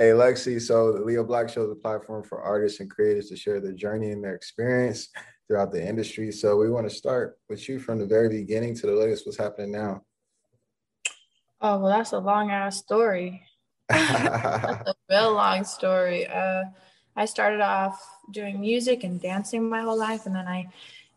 Hey, Lexy. So the Leo Black Show is a platform for artists and creators to share their journey and their experience throughout the industry. So we want to start with you from the very beginning to the latest. What's happening now? Oh well, that's a long ass story. that's a real long story. Uh, I started off doing music and dancing my whole life, and then I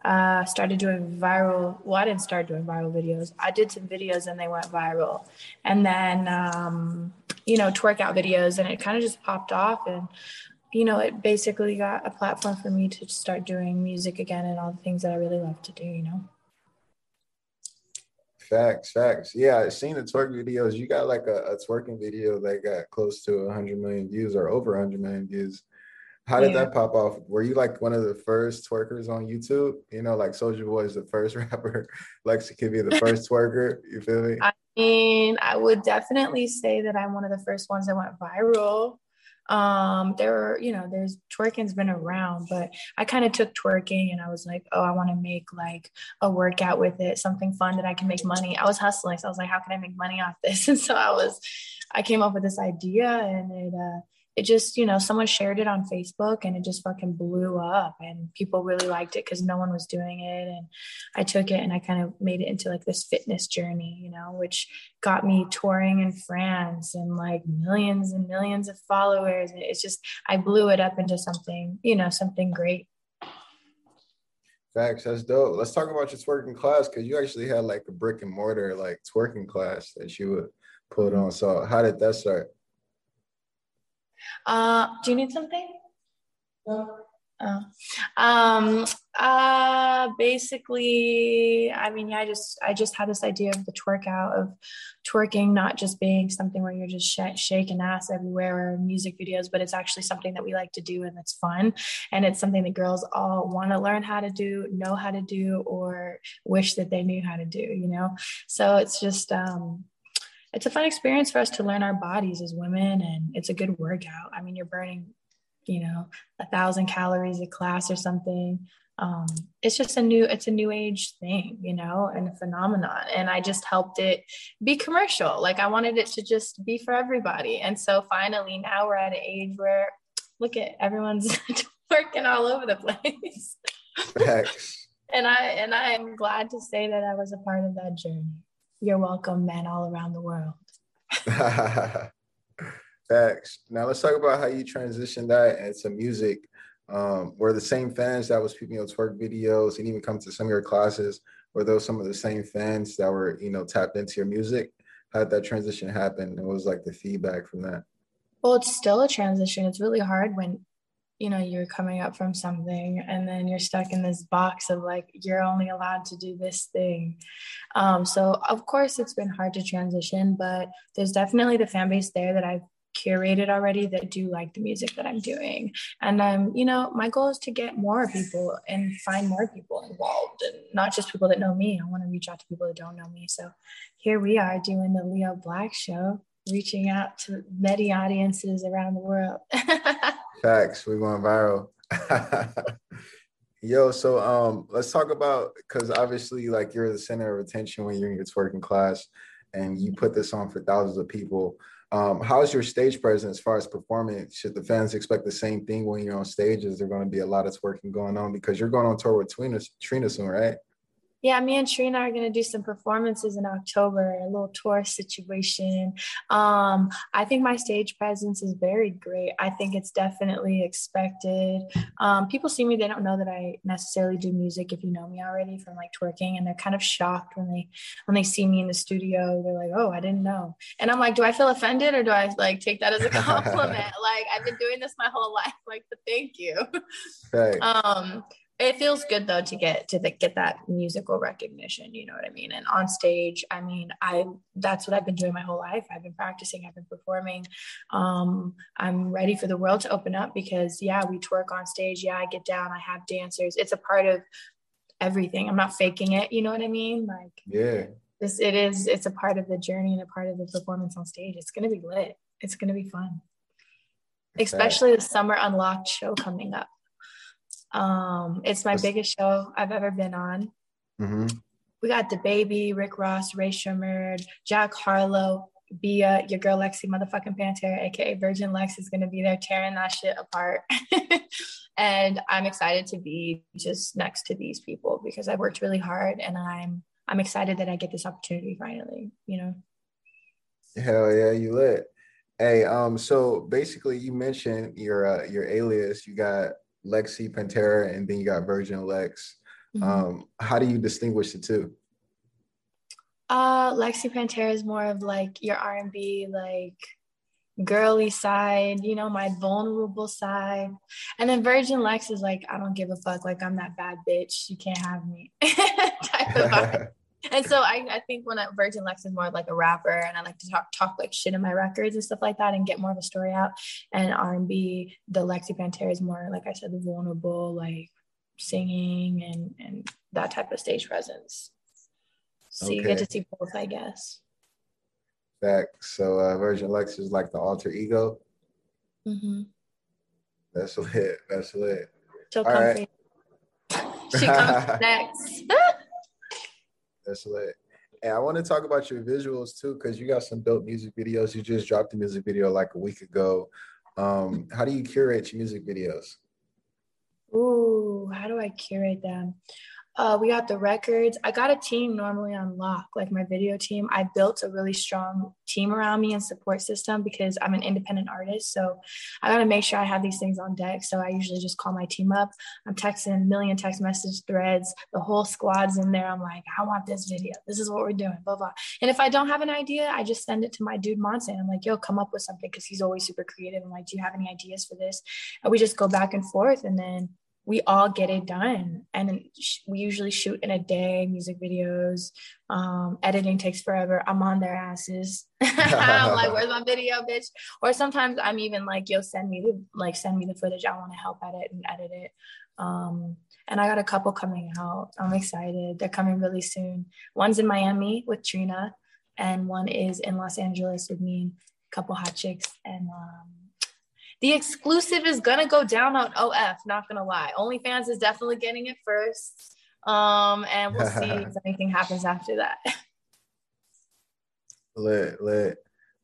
uh, started doing viral. Well, I didn't start doing viral videos. I did some videos and they went viral, and then um, you know twerk out videos, and it kind of just popped off, and you know it basically got a platform for me to start doing music again and all the things that I really love to do. You know. Facts, facts. Yeah, I've seen the twerk videos. You got like a, a twerking video that got close to 100 million views or over 100 million views. How did yeah. that pop off? Were you like one of the first twerkers on YouTube? You know, like Soulja Boy is the first rapper, Lexy could be the first twerker. You feel me? I mean, I would definitely say that I'm one of the first ones that went viral. Um, there were, you know, there's twerking's been around, but I kind of took twerking and I was like, oh, I want to make like a workout with it, something fun that I can make money. I was hustling, so I was like, how can I make money off this? And so I was, I came up with this idea, and it uh, it just, you know, someone shared it on Facebook and it just fucking blew up and people really liked it because no one was doing it. And I took it and I kind of made it into like this fitness journey, you know, which got me touring in France and like millions and millions of followers. It's just, I blew it up into something, you know, something great. Facts, that's dope. Let's talk about your twerking class because you actually had like a brick and mortar like twerking class that you would put on. So how did that start? Uh, do you need something? No. Oh. Um, uh, basically, I mean, yeah, I just, I just had this idea of the twerk out of twerking, not just being something where you're just sh- shaking ass everywhere or music videos, but it's actually something that we like to do and it's fun. And it's something that girls all want to learn how to do, know how to do, or wish that they knew how to do, you know? So it's just, um, it's a fun experience for us to learn our bodies as women and it's a good workout. I mean you're burning you know a thousand calories a class or something. Um, it's just a new it's a new age thing you know and a phenomenon. And i just helped it be commercial. Like i wanted it to just be for everybody. And so finally now we're at an age where look at everyone's working all over the place. And i and i am glad to say that i was a part of that journey you're welcome, men all around the world. Facts. Now let's talk about how you transitioned that into music. Um, were the same fans that was peeping your twerk videos and even come to some of your classes? Were those some of the same fans that were, you know, tapped into your music? How did that transition happen? And what was like the feedback from that? Well, it's still a transition. It's really hard when you know you're coming up from something and then you're stuck in this box of like you're only allowed to do this thing. Um, so of course it's been hard to transition but there's definitely the fan base there that i've curated already that do like the music that i'm doing. And um you know my goal is to get more people and find more people involved and not just people that know me. I want to reach out to people that don't know me. So here we are doing the leo black show reaching out to many audiences around the world. Facts, we're going viral. Yo, so um, let's talk about because obviously, like you're the center of attention when you're in your twerking class, and you put this on for thousands of people. Um, how's your stage presence as far as performance? Should the fans expect the same thing when you're on stage? Is there going to be a lot of twerking going on because you're going on tour with Trina, Trina soon, right? Yeah, me and Trina are gonna do some performances in October, a little tour situation. Um, I think my stage presence is very great. I think it's definitely expected. Um, people see me, they don't know that I necessarily do music if you know me already from like twerking, and they're kind of shocked when they when they see me in the studio. They're like, "Oh, I didn't know," and I'm like, "Do I feel offended or do I like take that as a compliment?" like I've been doing this my whole life. Like, thank you. Right. Um, it feels good though to get to the, get that musical recognition you know what i mean? And on stage i mean i that's what i've been doing my whole life. I've been practicing i've been performing. Um, i'm ready for the world to open up because yeah we twerk on stage. Yeah i get down. I have dancers. It's a part of everything. I'm not faking it you know what i mean? Like yeah. this it is it's a part of the journey and a part of the performance on stage. It's going to be lit. It's going to be fun. Especially the summer unlocked show coming up um, it's my That's... biggest show I've ever been on. Mm-hmm. We got DaBaby, Rick Ross, Rae Sremmurd, Jack Harlow, be uh, your girl Lexy motherfucking Panterra, aka Virgin Lex, is gonna be there tearing that shit apart. and I'm excited to be just next to these people because I worked really hard and I'm I'm excited that I get this opportunity finally, you know. Hell yeah, you lit. Hey, um, so basically you mentioned your uh, your alias, you got Lexy Panterra and then you got Virgin Lex. Mm-hmm. Um, how do you distinguish the two? Uh, Lexy Panterra is more of like your R and B, like girly side, you know, my vulnerable side. And then Virgin Lex is like, I don't give a fuck, like I'm that bad bitch, you can't have me type of. and so I, I think when I, Virgin Lex is more like a rapper and I like to talk talk like shit in my records and stuff like that and get more of a story out. And R and B, the Lexy Panterra is more like I said, the vulnerable, like singing and and that type of stage presence. So okay. you get to see both, I guess. Back. So uh, Virgin Lex is like the alter ego. Mm-hmm. That's lit. That's lit. So All right. She comes next. That's lit. And I want to talk about your visuals too, because you got some dope music videos. You just dropped a music video like a week ago. Um, how do you curate your music videos? Ooh, how do I curate them? Uh, we got the records. I got a team normally on lock, like my video team. I built a really strong team around me and support system because I'm an independent artist. So I got to make sure I have these things on deck. So I usually just call my team up. I'm texting a million text message threads. The whole squad's in there. I'm like, I want this video. This is what we're doing, blah, blah. And if I don't have an idea, I just send it to my dude Monson. I'm like, yo, come up with something because he's always super creative. I'm like, do you have any ideas for this? And we just go back and forth. And then we all get it done. And we usually shoot in a day music videos um, editing takes forever. I'm on their asses. I'm like where's my video bitch? Or sometimes i'm even like yo send me the like send me the footage. I want to help edit and edit it. Um, and i got a couple coming out. I'm excited. They're coming really soon. One's in miami with trina and one is in los angeles with me a couple hot chicks and um, the exclusive is gonna go down on OF. Not gonna lie, OnlyFans is definitely getting it first. Um, and we'll see if anything happens after that. lit, lit.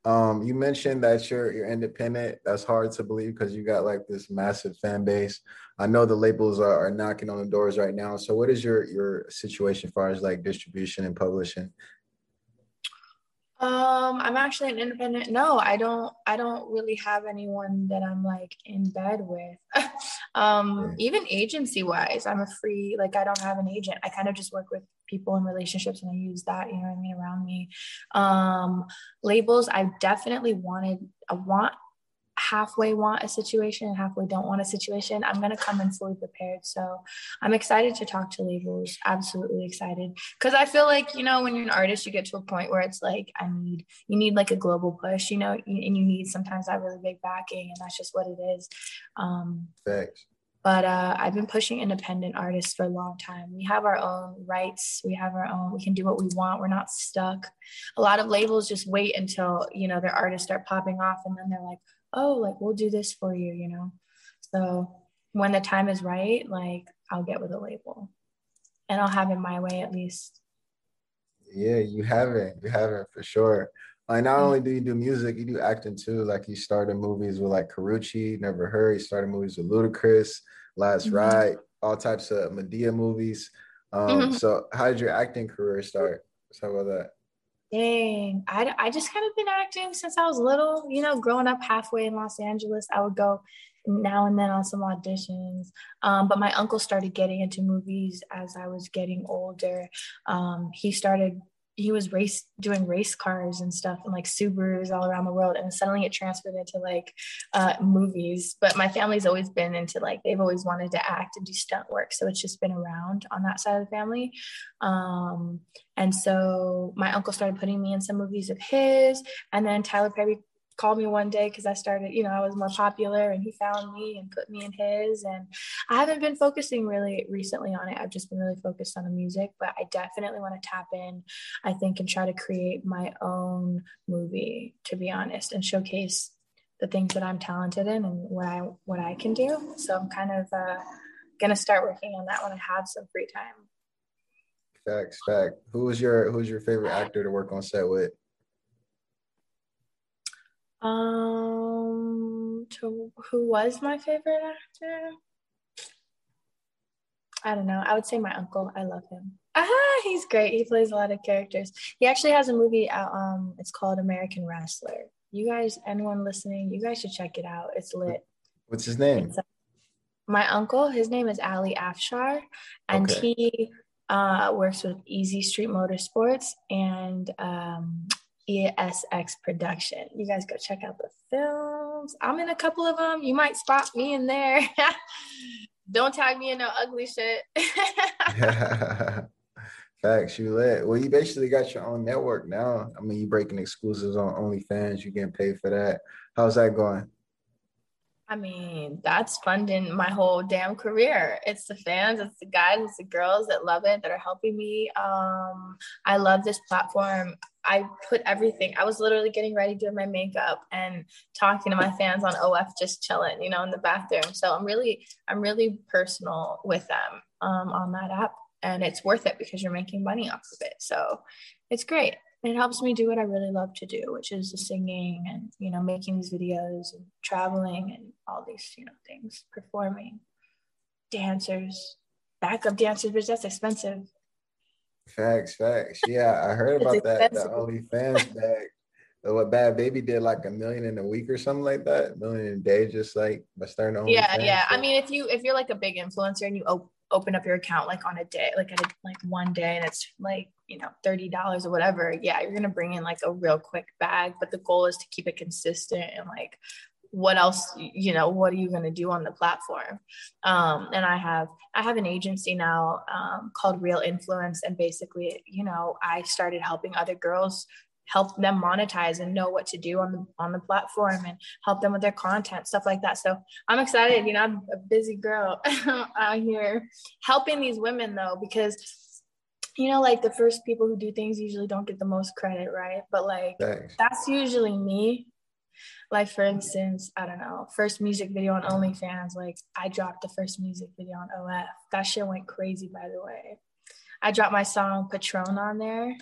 Um, you mentioned that you're you're independent. That's hard to believe because you got like this massive fan base. I know the labels are, are knocking on the doors right now. So, what is your your situation as far as like distribution and publishing? Um, I'm actually an independent. No, I don't. I don't really have anyone that I'm like in bed with. um, even agency wise, I'm a free. Like I don't have an agent. I kind of just work with people in relationships, and I use that. You know what I mean around me. Um, labels. I definitely wanted. I want halfway want a situation and halfway don't want a situation, I'm going to come in fully prepared. So I'm excited to talk to labels. Absolutely excited. Cause I feel like, you know, when you're an artist, you get to a point where it's like, I need, you need like a global push, you know, and you need sometimes that really big backing and that's just what it is. Um, Thanks. But uh, I've been pushing independent artists for a long time. We have our own rights. We have our own. We can do what we want. We're not stuck. A lot of labels just wait until you know their artists start popping off, and then they're like, oh, like we'll do this for you, you know? So when the time is right, like I'll get with a label and I'll have it my way at least. Yeah, you haven't. You haven't for sure. Like not only do you do music, you do acting too. Like you started movies with like Karrueche, Never Heard. You started movies with Ludacris, Last mm-hmm. Ride, all types of Madea movies. Um, mm-hmm. So how did your acting career start? Let's talk about that. Dang, I, I just kind of been acting since I was little. You know, growing up halfway in Los Angeles, I would go now and then on some auditions. Um, but my uncle started getting into movies as I was getting older. Um, he started he was race doing race cars and stuff and like Subarus all around the world. And suddenly it transferred into like uh, movies. But my family's always been into like, they've always wanted to act and do stunt work. So it's just been around on that side of the family. Um, and so my uncle started putting me in some movies of his. And then Tyler Perry called me one day because I started, you know, I was more popular and he found me and put me in his. And I haven't been focusing really recently on it. I've just been really focused on the music, but I definitely want to tap in, I think, and try to create my own movie, to be honest, and showcase the things that I'm talented in and what I what I can do. So I'm kind of uh, gonna start working on that when I have some free time. Facts, fact. Who was your who's your favorite actor to work on set with? Um, to who was my favorite actor? I don't know. I would say my uncle. I love him. Ah, he's great. He plays a lot of characters. He actually has a movie out. Um, it's called American Wrestler. You guys, anyone listening, you guys should check it out. It's lit. What's his name? A, my uncle. His name is Ali Afshar, and okay. he uh, works with Easy Street Motorsports and um, ESX Production. You guys go check out the films. I'm in a couple of them. You might spot me in there. Don't tag me in no ugly shit. Facts, you lit. Well, you basically got your own network now. I mean, you're breaking exclusives on OnlyFans. You getting paid for that. How's that going? I mean, that's funding my whole damn career. It's the fans, it's the guys, it's the girls that love it that are helping me. Um, I love this platform. I put everything. I was literally getting ready doing my makeup and talking to my fans on OF, just chilling, you know, in the bathroom. So I'm really, I'm really personal with them um, on that app, and it's worth it because you're making money off of it. So it's great it helps me do what I really love to do, which is the singing and you know making these videos and traveling and all these you know things, performing, dancers, backup dancers, but that's expensive. Facts, facts. Yeah, I heard about that. The OnlyFans bag. What Bhad Bhabie did like a million in a week or something like that, a million in a day, just like by starting. Yeah, yeah. I mean, if you if you're like a big influencer and you op- open up your account like on a day, like at a, like one day, and it's like you know $30 or whatever yeah you're gonna bring in like a real quick bag but the goal is to keep it consistent and like what else you know what are you going to do on the platform? Um, and i have i have an agency now um, called real influence and basically you know i started helping other girls help them monetize and know what to do on the on the platform and help them with their content stuff like that so i'm excited you know i'm a busy girl out here helping these women though because you know, like the first people who do things usually don't get the most credit, right? But like Thanks. that's usually me. Like for instance, I don't know, first music video on OnlyFans. Like I dropped the first music video on OF. That shit went crazy, by the way. I dropped my song Patron on there.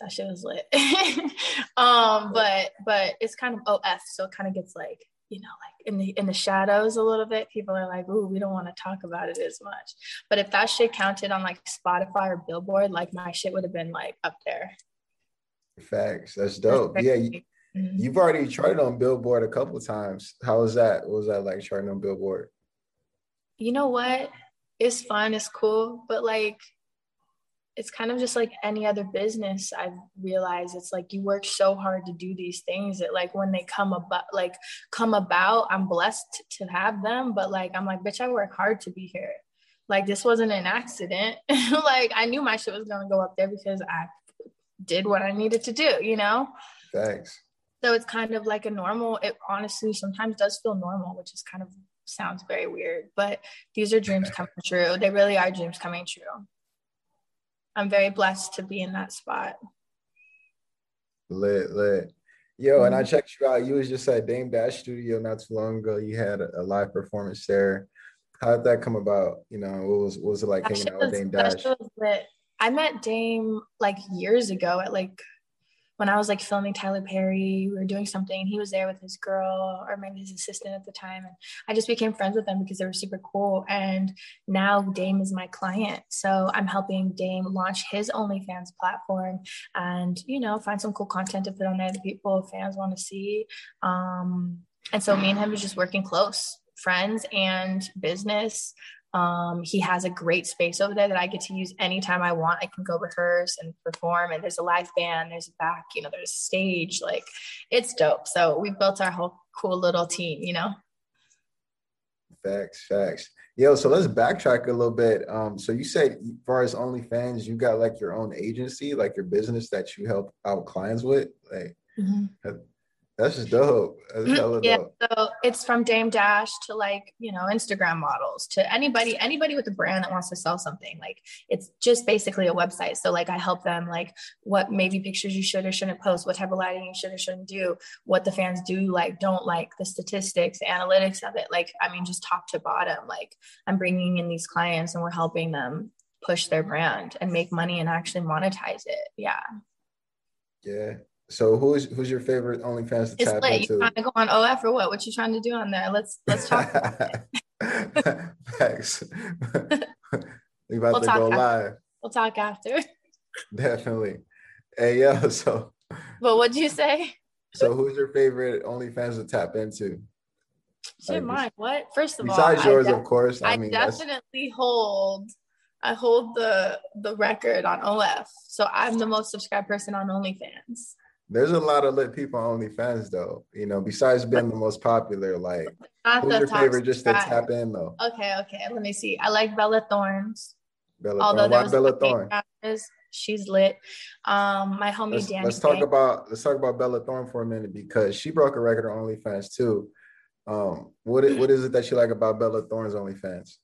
That shit was lit. um, but but it's kind of OF, so it kind of gets like you know, like in the in the shadows a little bit. People are like, "Ooh, we don't want to talk about it as much." But if that shit counted on like Spotify or Billboard, like my shit would have been like up there. Facts. That's dope. That's yeah, you, mm-hmm. you've already charted on Billboard a couple times. How was that? What was that like charting on Billboard? You know what? It's fun. It's cool, but like it's kind of just like any other business i've realized it's like you work so hard to do these things that like when they come about like come about i'm blessed to have them but like i'm like bitch i work hard to be here. Like this wasn't an accident. Like i knew my shit was going to go up there because i did what i needed to do you know? Thanks. So it's kind of like a normal it honestly sometimes does feel normal which is kind of sounds very weird but these are dreams coming true. They really are dreams coming true I'm very blessed to be in that spot. Lit, lit. Yo, mm-hmm. and I mm-hmm. checked you out. You was just at Dame Dash Studio not too long ago. You had a, a live performance there. How did that come about? You know, what was what was it like hanging out with Dame Dash? I met Dame like years ago at like when I was like filming Tyler Perry, we were doing something. and He was there with his girl or maybe his assistant at the time. And I just became friends with them because they were super cool. And now Dame is my client. So I'm helping Dame launch his OnlyFans platform and, you know, find some cool content to put on there that people, fans want to see. Um, and so me and him is just working close friends and business um, he has a great space over there that I get to use anytime I want. I can go rehearse and perform, and there's a live band, there's a back, you know, there's a stage. Like it's dope. So we built our whole cool little team, you know. Facts, facts. Yo, so let's backtrack a little bit. Um, so you said as far as OnlyFans, you got like your own agency, like your business that you help out clients with. Like mm-hmm. That's just dope. That's mm-hmm. yeah, dope. so it's from Dame Dash to like, you know, Instagram models to anybody, anybody with a brand that wants to sell something. Like it's just basically a website. So like I help them like what maybe pictures you should or shouldn't post, what type of lighting you should or shouldn't do, what the fans do like, don't like, the statistics, the analytics of it. Like, I mean, just top to bottom. Like I'm bringing in these clients and we're helping them push their brand and make money and actually monetize it. Yeah. Yeah. So who's who's your favorite OnlyFans to it's tap lit. into? You trying to go on OF or what? What you trying to do on there? Let's let's talk. Thanks. we about we'll to go after. live. We'll talk after. Definitely. Hey yo, so. But what'd you say? So who's your favorite OnlyFans to tap into? Shit, like, mine. What? First of besides all, besides yours, of course. I, I mean, definitely that's... hold. I hold the the record on OF, so I'm the most subscribed person on OnlyFans. There's a lot of lit people on OnlyFans though. You know, besides being the most popular, like Not who's your favorite just to tap in though? Okay, okay. Let me see. I like Bella Thorne's. Bella Although Thorne. Why Bella Thorne? she's lit. Um, my homie let's, Danny. Let's talk about let's talk about Bella Thorne for a minute because she broke a record on OnlyFans too. Um, what what is it that you like about Bella Thorne's OnlyFans?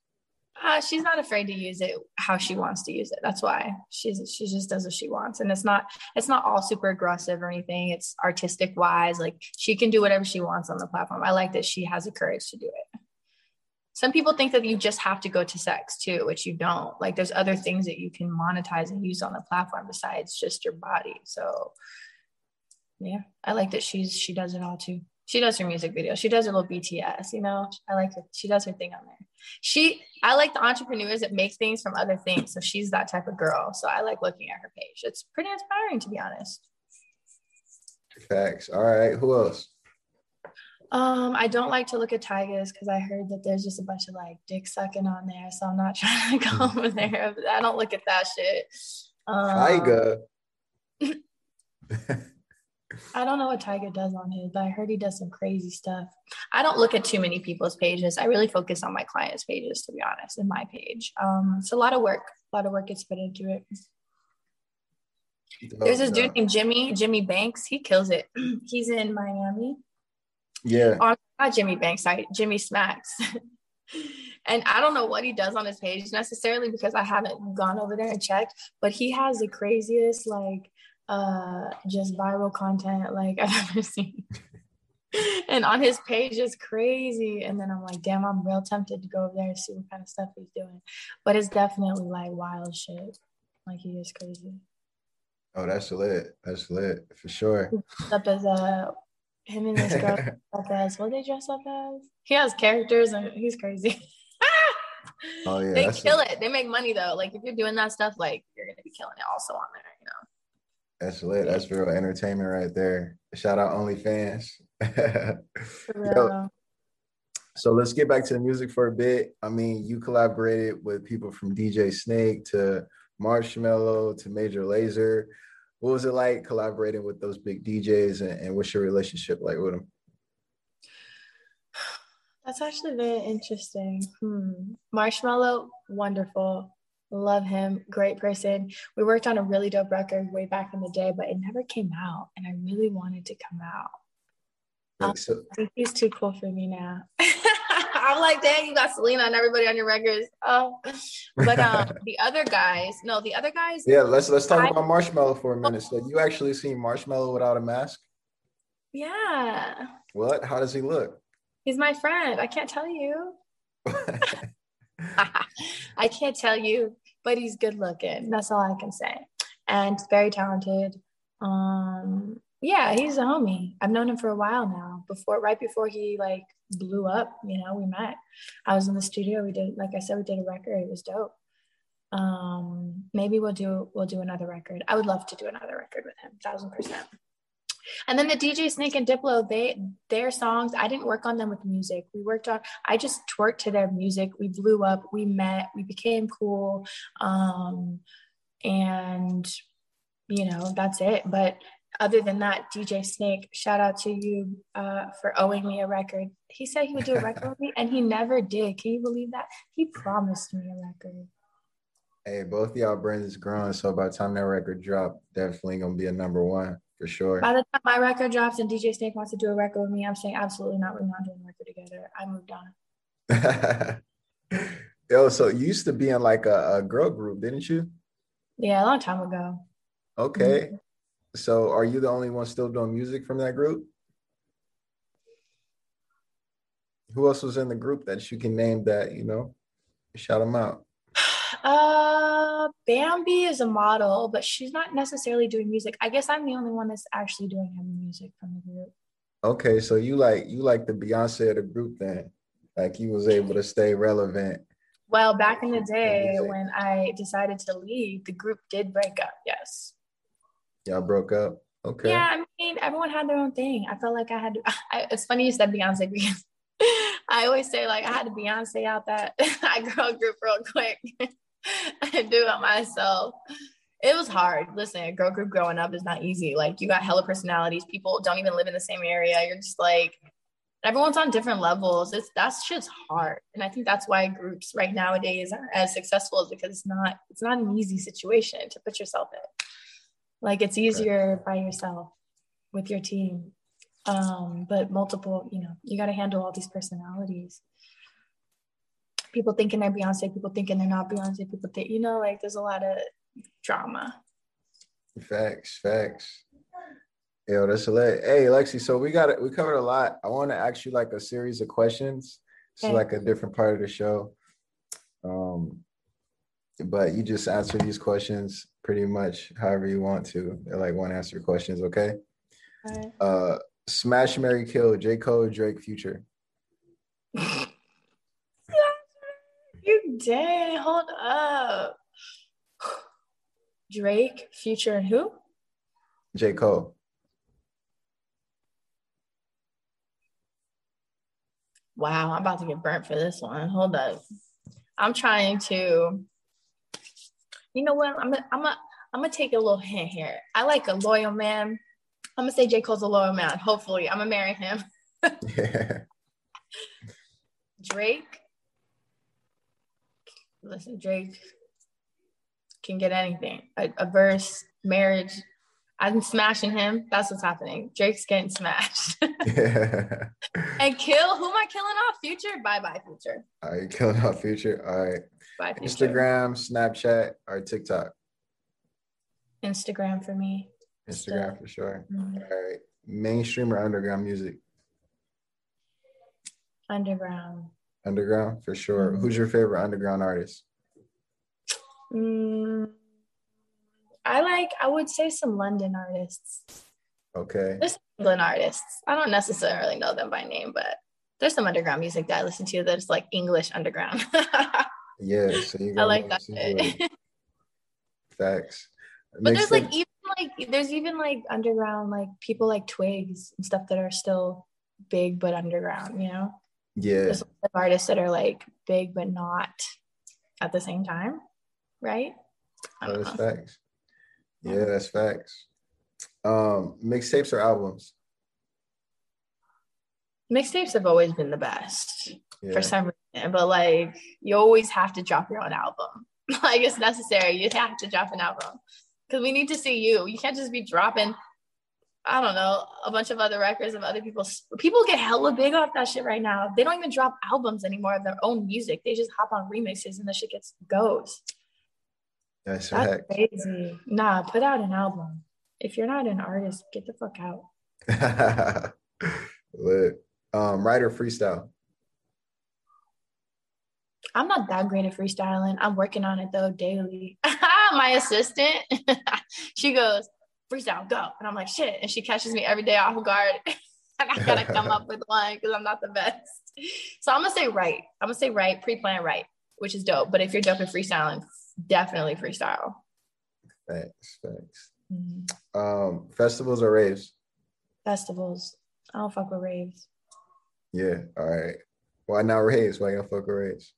Uh, she's not afraid to use it how she wants to use it. That's why she's she just does what she wants, and it's not it's not all super aggressive or anything. It's artistic wise, like she can do whatever she wants on the platform. I like that she has the courage to do it. Some people think that you just have to go to sex too, which you don't. Like there's other things that you can monetize and use on the platform besides just your body. So yeah, I like that she's she does it all too she does her music video. She does her little BTS, you know. I like her. She does her thing on there. She, I like the entrepreneurs that make things from other things. So she's that type of girl. So I like looking at her page. It's pretty inspiring, to be honest. Facts. All right. Who else? Um, I don't like to look at Tyga's because I heard that there's just a bunch of like dick sucking on there. So I'm not trying to go over there. I don't look at that shit. Um, Tyga. I don't know what Tyga does on his, but I heard he does some crazy stuff. I don't look at too many people's pages. I really focus on my clients' pages, to be honest, in my page. Um, it's a lot of work. A lot of work gets put into it. There's this dude named Jimmy, Jimmy Banks. He kills it. He's in Miami. Yeah. Oh, not Jimmy Banks, sorry, Jimmy Smacks. and I don't know what he does on his page necessarily because I haven't gone over there and checked, but he has the craziest like uh just viral content like I've ever seen. and on his page is crazy. And then I'm like, damn, I'm real tempted to go over there and see what kind of stuff he's doing. But it's definitely like wild shit. Like he is crazy. Oh, that's lit. That's lit for sure. Up as a him and this girl up as what they dress up as. He has characters and he's crazy. oh yeah. They kill it. They make money though. Like if you're doing that stuff, like you're gonna be killing it also on there, you know. That's lit. That's real entertainment right there. Shout out OnlyFans. Yo, so let's get back to the music for a bit. I mean, you collaborated with people from DJ Snake to Marshmello to Major Lazer. What was it like collaborating with those big DJs and, and what's your relationship like with them? That's actually very interesting. Hmm. Marshmello, wonderful. Love him, great person. We worked on a really dope record way back in the day, but it never came out, and I really wanted to come out. Um, so, I think he's too cool for me now. I'm like, dang, you got Selena and everybody on your records. Oh, but um, the other guys, no, the other guys. Yeah, let's let's talk I, about Marshmello for a minute. So you actually seen Marshmello without a mask? Yeah. What? How does he look? He's my friend. I can't tell you. I can't tell you, but he's good looking. That's all I can say. And very talented. Um, yeah, he's a homie. I've known him for a while now. Before, right before he like blew up, you know, we met. I was in the studio. We did, like I said, we did a record. It was dope. Um, maybe we'll do we'll do another record. I would love to do another record with him, thousand percent. And then the DJ Snake and Diplo, they their songs, I didn't work on them with music. We worked on, I just twerked to their music. We blew up, we met, we became cool. Um, and you know, that's it. But other than that, DJ Snake, shout out to you uh, for owing me a record. He said he would do a record with me, and he never did. Can you believe that? He promised me a record. Hey, both y'all brands is growing, so by the time that record drop, definitely gonna be a number one for sure. By the time my record drops and DJ Snake wants to do a record with me, I'm saying absolutely not. We're not doing a record together. I moved on. Yo, so you used to be in like a, a, girl group, didn't you? Yeah, a long time ago. Okay. Mm-hmm. So are you the only one still doing music from that group? Who else was in the group that you can name that, you know, shout them out? Uh, Bambi is a model, but she's not necessarily doing music. I guess I'm the only one that's actually doing heavy music from the group. Okay, so you like you like the Beyonce of the group then? Like you was able to stay relevant. Well, back in the day when I decided to leave, the group did break up. Yes. Y'all broke up. Okay. Yeah, I mean, everyone had their own thing. I felt like I had. To, I, it's funny you said Beyonce because I always say like I had to Beyonce out that I girl group real quick and do it myself. It was hard. Listen, a girl group growing up is not easy. Like you got hella personalities. People don't even live in the same area. You're just like everyone's on different levels. It's that's just hard. And I think that's why groups right nowadays aren't as successful is because it's not it's not an easy situation to put yourself in. Like it's easier by yourself with your team. Um, but multiple, you know, you got to handle all these personalities. People thinking they're Beyonce, people thinking they're not Beyonce, people think, you know, like there's a lot of drama. Facts, facts. Yo, that's a lit. Hey, Lexy, so we got it. We covered a lot. I want to ask you like a series of questions. It's okay. like a different part of the show. Um, but you just answer these questions pretty much however you want to. They're like one answer questions, okay? Right. Uh Smash Mary Kill, J. Cole, Drake, Future. you dang, hold up. Drake, Future, and who? J. Cole. Wow, I'm about to get burnt for this one. Hold up. I'm trying to you know what? I'm gonna, I'm gonna, I'm gonna take a little hint here. I like a loyal man. I'm gonna say J. Cole's a loyal man. Hopefully, I'm gonna marry him. yeah. Drake. Listen, Drake can get anything. A, a verse, marriage. I'm smashing him. That's what's happening. Drake's getting smashed. yeah. And kill. Who am I killing off? Future. Bye bye, future. All right, killing off future. All right. Bye, future. Instagram, Snapchat, or TikTok? Instagram for me. Instagram for sure. Mm-hmm. All right. Mainstream or underground music? Underground. Underground for sure. Mm-hmm. Who's your favorite underground artist? Mm, I like, I would say some London artists. Okay. There's England artists. I don't necessarily know them by name, but there's some underground music that I listen to that's like English underground. Yeah, so you I like that. Facts. It but there's sense. like even like there's even like underground like people like Twigs and stuff that are still big but underground, you know? Yeah. There's artists that are like big but not at the same time, right? That's know. facts. Yeah, that's facts. Um, mixtapes or albums? Mixtapes have always been the best yeah. for some reason, but like you always have to drop your own album. like it's necessary. You have to drop an album because we need to see you. You can't just be dropping, I don't know, a bunch of other records of other people's. People get hella big off that shit right now. They don't even drop albums anymore of their own music. They just hop on remixes and the shit gets goes. That's, That's crazy. Nah, put out an album. If you're not an artist, get the fuck out. Um, writer freestyle. I'm not that great at freestyling. I'm working on it though daily. My assistant, she goes, freestyle, go. And I'm like, shit. And she catches me every day off guard. and I gotta come up with one because I'm not the best. So I'm gonna say right. I'm gonna say right, pre-plan right, which is dope. But if you're dope at freestyling, definitely freestyle. Thanks, thanks. Mm-hmm. Um, festivals or raves? Festivals. I don't fuck with raves. Yeah. All right. Why not raves? Why you don't fuck with raves?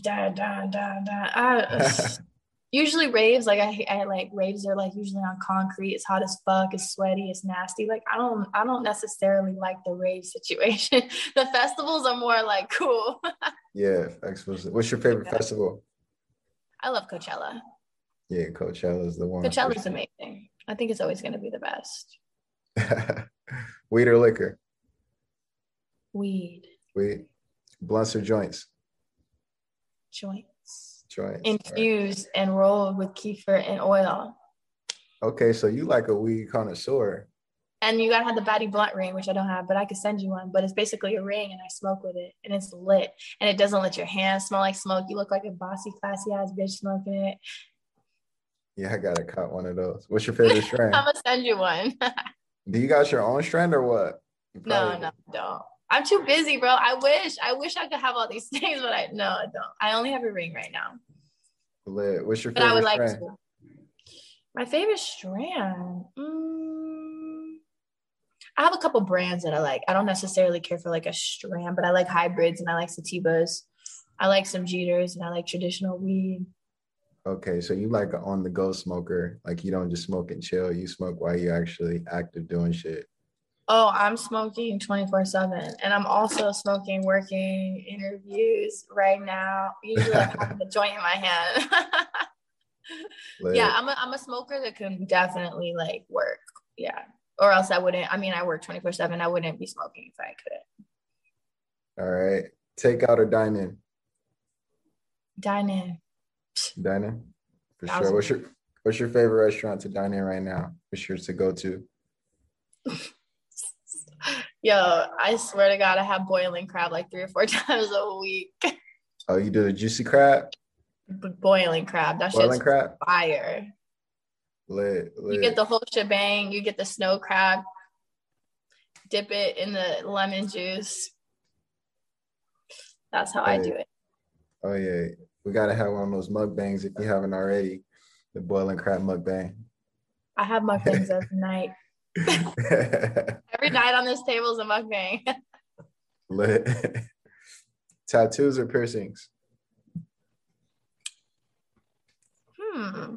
da da da da. I, usually raves like I, I like raves are like usually on concrete. It's hot as fuck. It's sweaty. It's nasty. Like I don't I don't necessarily like the rave situation. the festivals are more like cool. yeah. What's your favorite yeah. festival? I love Coachella. Yeah, Coachella is the one. Coachella is amazing. I think it's always going to be the best. Weed or liquor? Weed. Weed. Blunts or joints? joints. Joints. Infused right. and rolled with kefir and oil. Okay, so you like a weed connoisseur. And you gotta have the Batty Blunt ring, which I don't have, but I could send you one. But it's basically a ring, and I smoke with it, and it's lit, and it doesn't let your hands smell like smoke. You look like a bossy, classy ass bitch smoking it. Yeah, I gotta cut one of those. What's your favorite strand? I'm gonna send you one. Do you got your own strand or what? No, no, don't. I'm too busy, bro. I wish, I wish I could have all these things, but I no, I don't. I only have a ring right now. Lit. What's your favorite but I would like strand? To. My favorite strand. Mm, I have a couple brands that I like. I don't necessarily care for like a strand, but I like hybrids and I like sativas. I like some Jeters and I like traditional weed. Okay, so you like an on the go smoker. Like you don't just smoke and chill. You smoke while you're actually active doing shit. Oh, I'm smoking 24 7. And I'm also smoking, working interviews right now. Usually I have a joint in my hand. yeah, I'm a, I'm a smoker that can definitely like work. Yeah. Or else I wouldn't. I mean, I work 24 7. I wouldn't be smoking if I couldn't. All right. Take out or dine in? Dine in. Dine in? For sure. What's your What's your favorite restaurant to dine in right now? For sure to go to. Yo, I swear to God, I have boiling crab like three or four times a week. Oh, you do the juicy crab? boiling crab. That boiling shit's crab? fire. Lit, lit. You get the whole shebang. You get the snow crab. Dip it in the lemon juice. That's how hey. I do it. Oh yeah, we gotta have one of those mukbangs if you haven't already. The boiling crab mukbang. I have mukbangs every night. every night on this table is a mukbang. Lit. Tattoos or piercings? Hmm.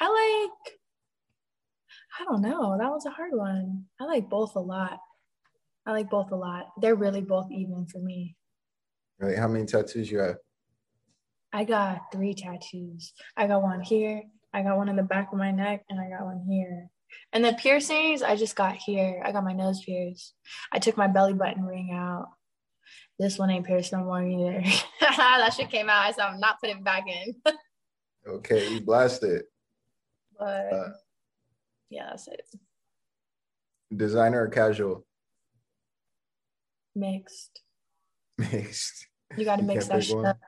I like, I don't know. That was a hard one. I like both a lot. I like both a lot. They're really both even for me. Right. How many tattoos you have? I got three tattoos. I got one here, I got one in the back of my neck, and I got one here. And the piercings, I just got here. I got my nose pierced. I took my belly button ring out. This one ain't pierced no more either. that shit came out. I said I'm not putting it back in. okay, you blasted. But uh, yeah, that's it. Designer or casual? Mixed. Mixed. You got to mix that shit up.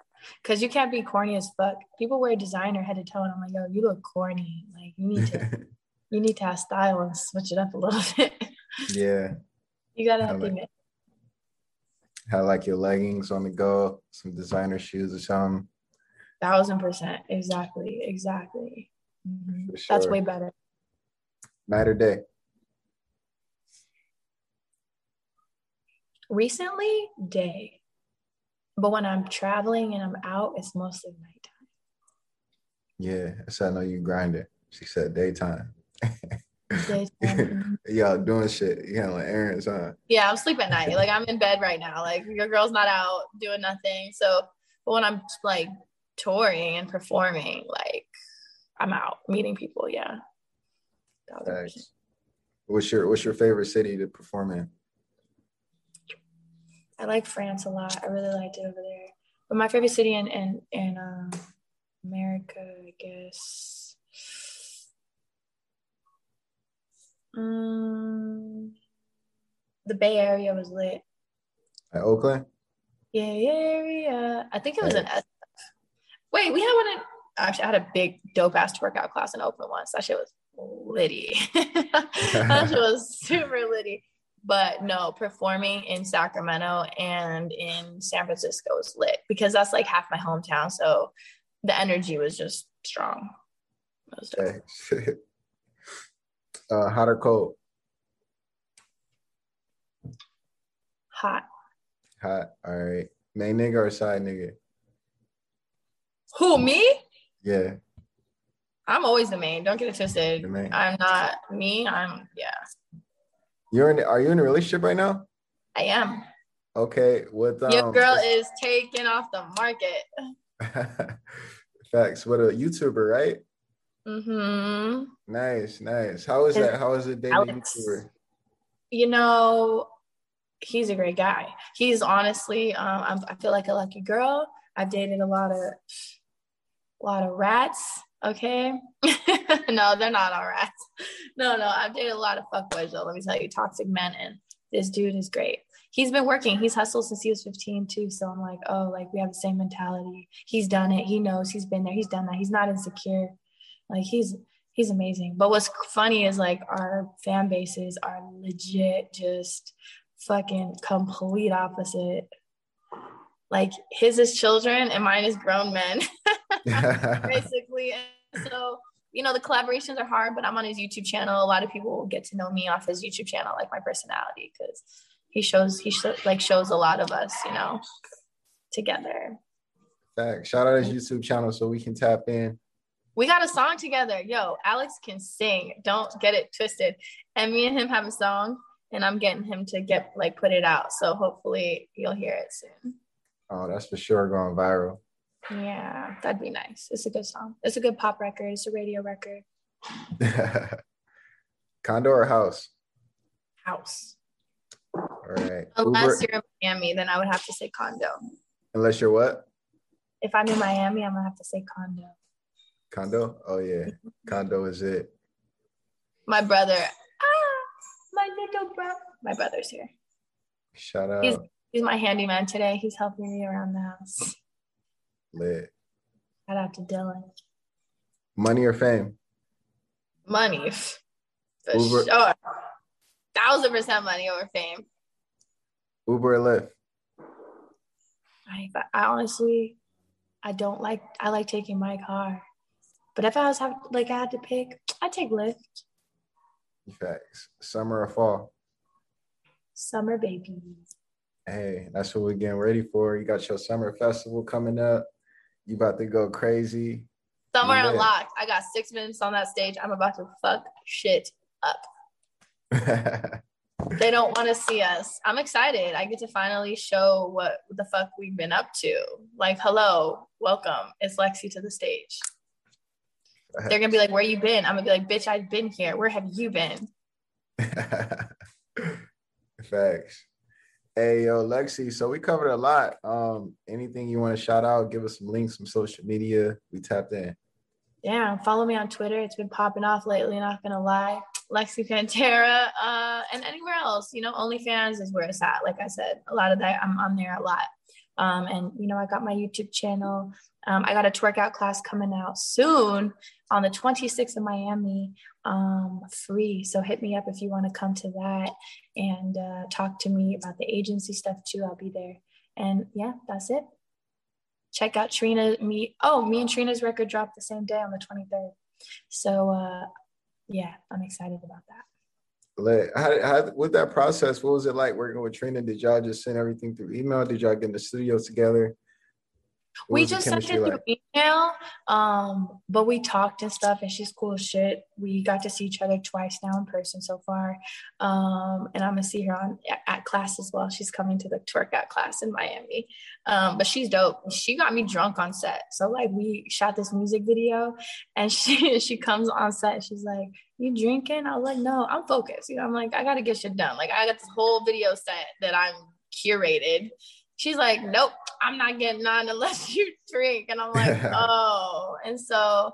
Cause you can't be corny as fuck. People wear designer head to toe, and I'm like, yo, you look corny. Like you need to, you need to have style and switch it up a little bit. Yeah. You gotta have like, have like your leggings on the go, some designer shoes or something. Thousand percent. Exactly. Exactly. Mm-hmm. Sure. That's way better. Night or day? Recently, day. But when I'm traveling and I'm out, it's mostly nighttime. Yeah, so I know you grind it. She said daytime. daytime. Mm-hmm. Y'all doing shit. You know, like errands, huh? Yeah, I'm sleeping at night. Like I'm in bed right now. Like your girl's not out doing nothing. So, but when I'm like touring and performing, like I'm out meeting people. Yeah. What's your What's your favorite city to perform in? I like France a lot. I really liked it over there. But my favorite city in in in um, America, I guess. Um, the Bay Area was lit. At Oakland. Yeah, area. I think it was hey. SF. Wait, we had one in. Actually, I had a big dope ass workout class in Oakland once. That shit was litty. that shit was super litty but no, performing in Sacramento and in San Francisco was lit because that's like half my hometown. So the energy was just strong. Okay. uh, hot or cold? Hot. Hot. All right. Main nigga or side nigga? Who, me? Yeah. I'm always the main. Don't get it twisted. I'm not me. I'm, yeah. You're in. Are you in a relationship right now? I am. Okay. With um, your girl is taking off the market. Facts. What a YouTuber, right? Mm-hmm. Nice, nice. How is that? How is it dating Alex, YouTuber? You know, he's a great guy. He's honestly, um, i feel like a lucky girl. I've dated a lot of, a lot of rats. Okay. no, they're not all rats. No, no, I've dated a lot of fuckboys though. Let me tell you, toxic men, and this dude is great. He's been working. He's hustled since he was 15 too. So I'm like, oh, like we have the same mentality. He's done it. He knows. He's been there. He's done that. He's not insecure. Like he's he's amazing. But what's funny is like our fan bases are legit just fucking complete opposite. Like his is children and mine is grown men, basically. And so, you know, the collaborations are hard, but I'm on his YouTube channel. A lot of people will get to know me off his YouTube channel, like my personality, because he shows he sh- like shows a lot of us, you know, together. Thanks. Shout out his YouTube channel so we can tap in. We got a song together. Yo, Alex can sing. Don't get it twisted. And me and him have a song and I'm getting him to get like put it out. So hopefully you'll hear it soon. Oh, that's for sure going viral. Yeah, that'd be nice. It's a good song. It's a good pop record. It's a radio record. Condo or house? House. All right. Unless Uber. you're in Miami, then I would have to say condo. Unless you're what? If I'm in Miami, I'm gonna have to say condo. Condo? Oh yeah, condo is it. My brother, Ah, my little bro. My brother's here. Shout out. He's, he's my handyman today. He's helping me around the house. Lit. Shout out to Dylan. Money or fame? Money. For Uber. sure. Thousand percent money over fame. Uber or Lyft? I, I honestly, I don't like. I like taking my car, but if I was have like I had to pick, I'd take Lyft. Facts. Summer or fall? Summer, baby. Hey, that's what we're getting ready for. You got your summer festival coming up. You about to go crazy. Summer yeah. unlocked. I got six minutes on that stage. I'm about to fuck shit up. they don't want to see us. I'm excited. I get to finally show what the fuck we've been up to. Like, hello, welcome. It's Lexy to the stage. They're gonna be like, "Where you been?" I'm gonna be like, "Bitch, I've been here. Where have you been?" Facts. Hey, yo, Lexy. So we covered a lot. Um, anything you want to shout out? Give us some links, some social media. We tapped in. Yeah, follow me on Twitter. It's been popping off lately. Not gonna lie, Lexy Panterra, uh, and anywhere else. You know, OnlyFans is where it's at. Like I said, a lot of that I'm on there a lot. Um, and you know, I got my YouTube channel. Um, I got a twerk out class coming out soon on the 26th in Miami, um, free. So hit me up if you want to come to that and uh, talk to me about the agency stuff too. I'll be there. And yeah, that's it. Check out Trina. Me. Oh, me and Trina's record dropped the same day on the 23rd. So uh, yeah, I'm excited about that. How, how, with that process, what was it like working with Trina? Did y'all just send everything through email? Did y'all get in the studio together? What we just sent it like? through email, um, but we talked and stuff, and she's cool as shit. We got to see each other twice now in person so far, um, and I'm gonna see her on at class as well. She's coming to the twerk out class in Miami, um, but she's dope. She got me drunk on set, so like we shot this music video, and she she comes on set. she's like, "You drinking?" I was like, "No, I'm focused." You know, I'm like, "I gotta get shit done." Like I got this whole video set that I'm curated she's like, nope, I'm not getting on unless you drink. And I'm like, oh. And so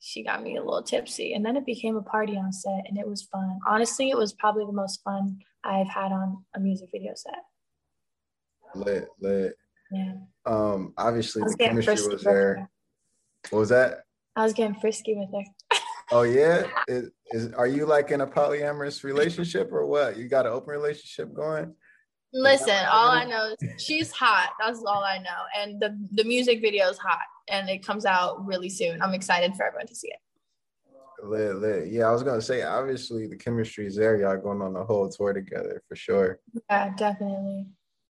she got me a little tipsy. And then it became a party on set and it was fun. Honestly, it was probably the most fun I've had on a music video set. Lit, lit. Yeah. Um, obviously the chemistry was there. What was that? I was getting frisky with her. oh yeah? Is, is are you like in a polyamorous relationship or what? You got an open relationship going? Listen, all I know is she's hot. That's all I know. And the, the music video is hot and it comes out really soon. I'm excited for everyone to see it. Lit, lit. Yeah, I was gonna say obviously the chemistry is there. Y'all going on the whole tour together for sure. Yeah, definitely.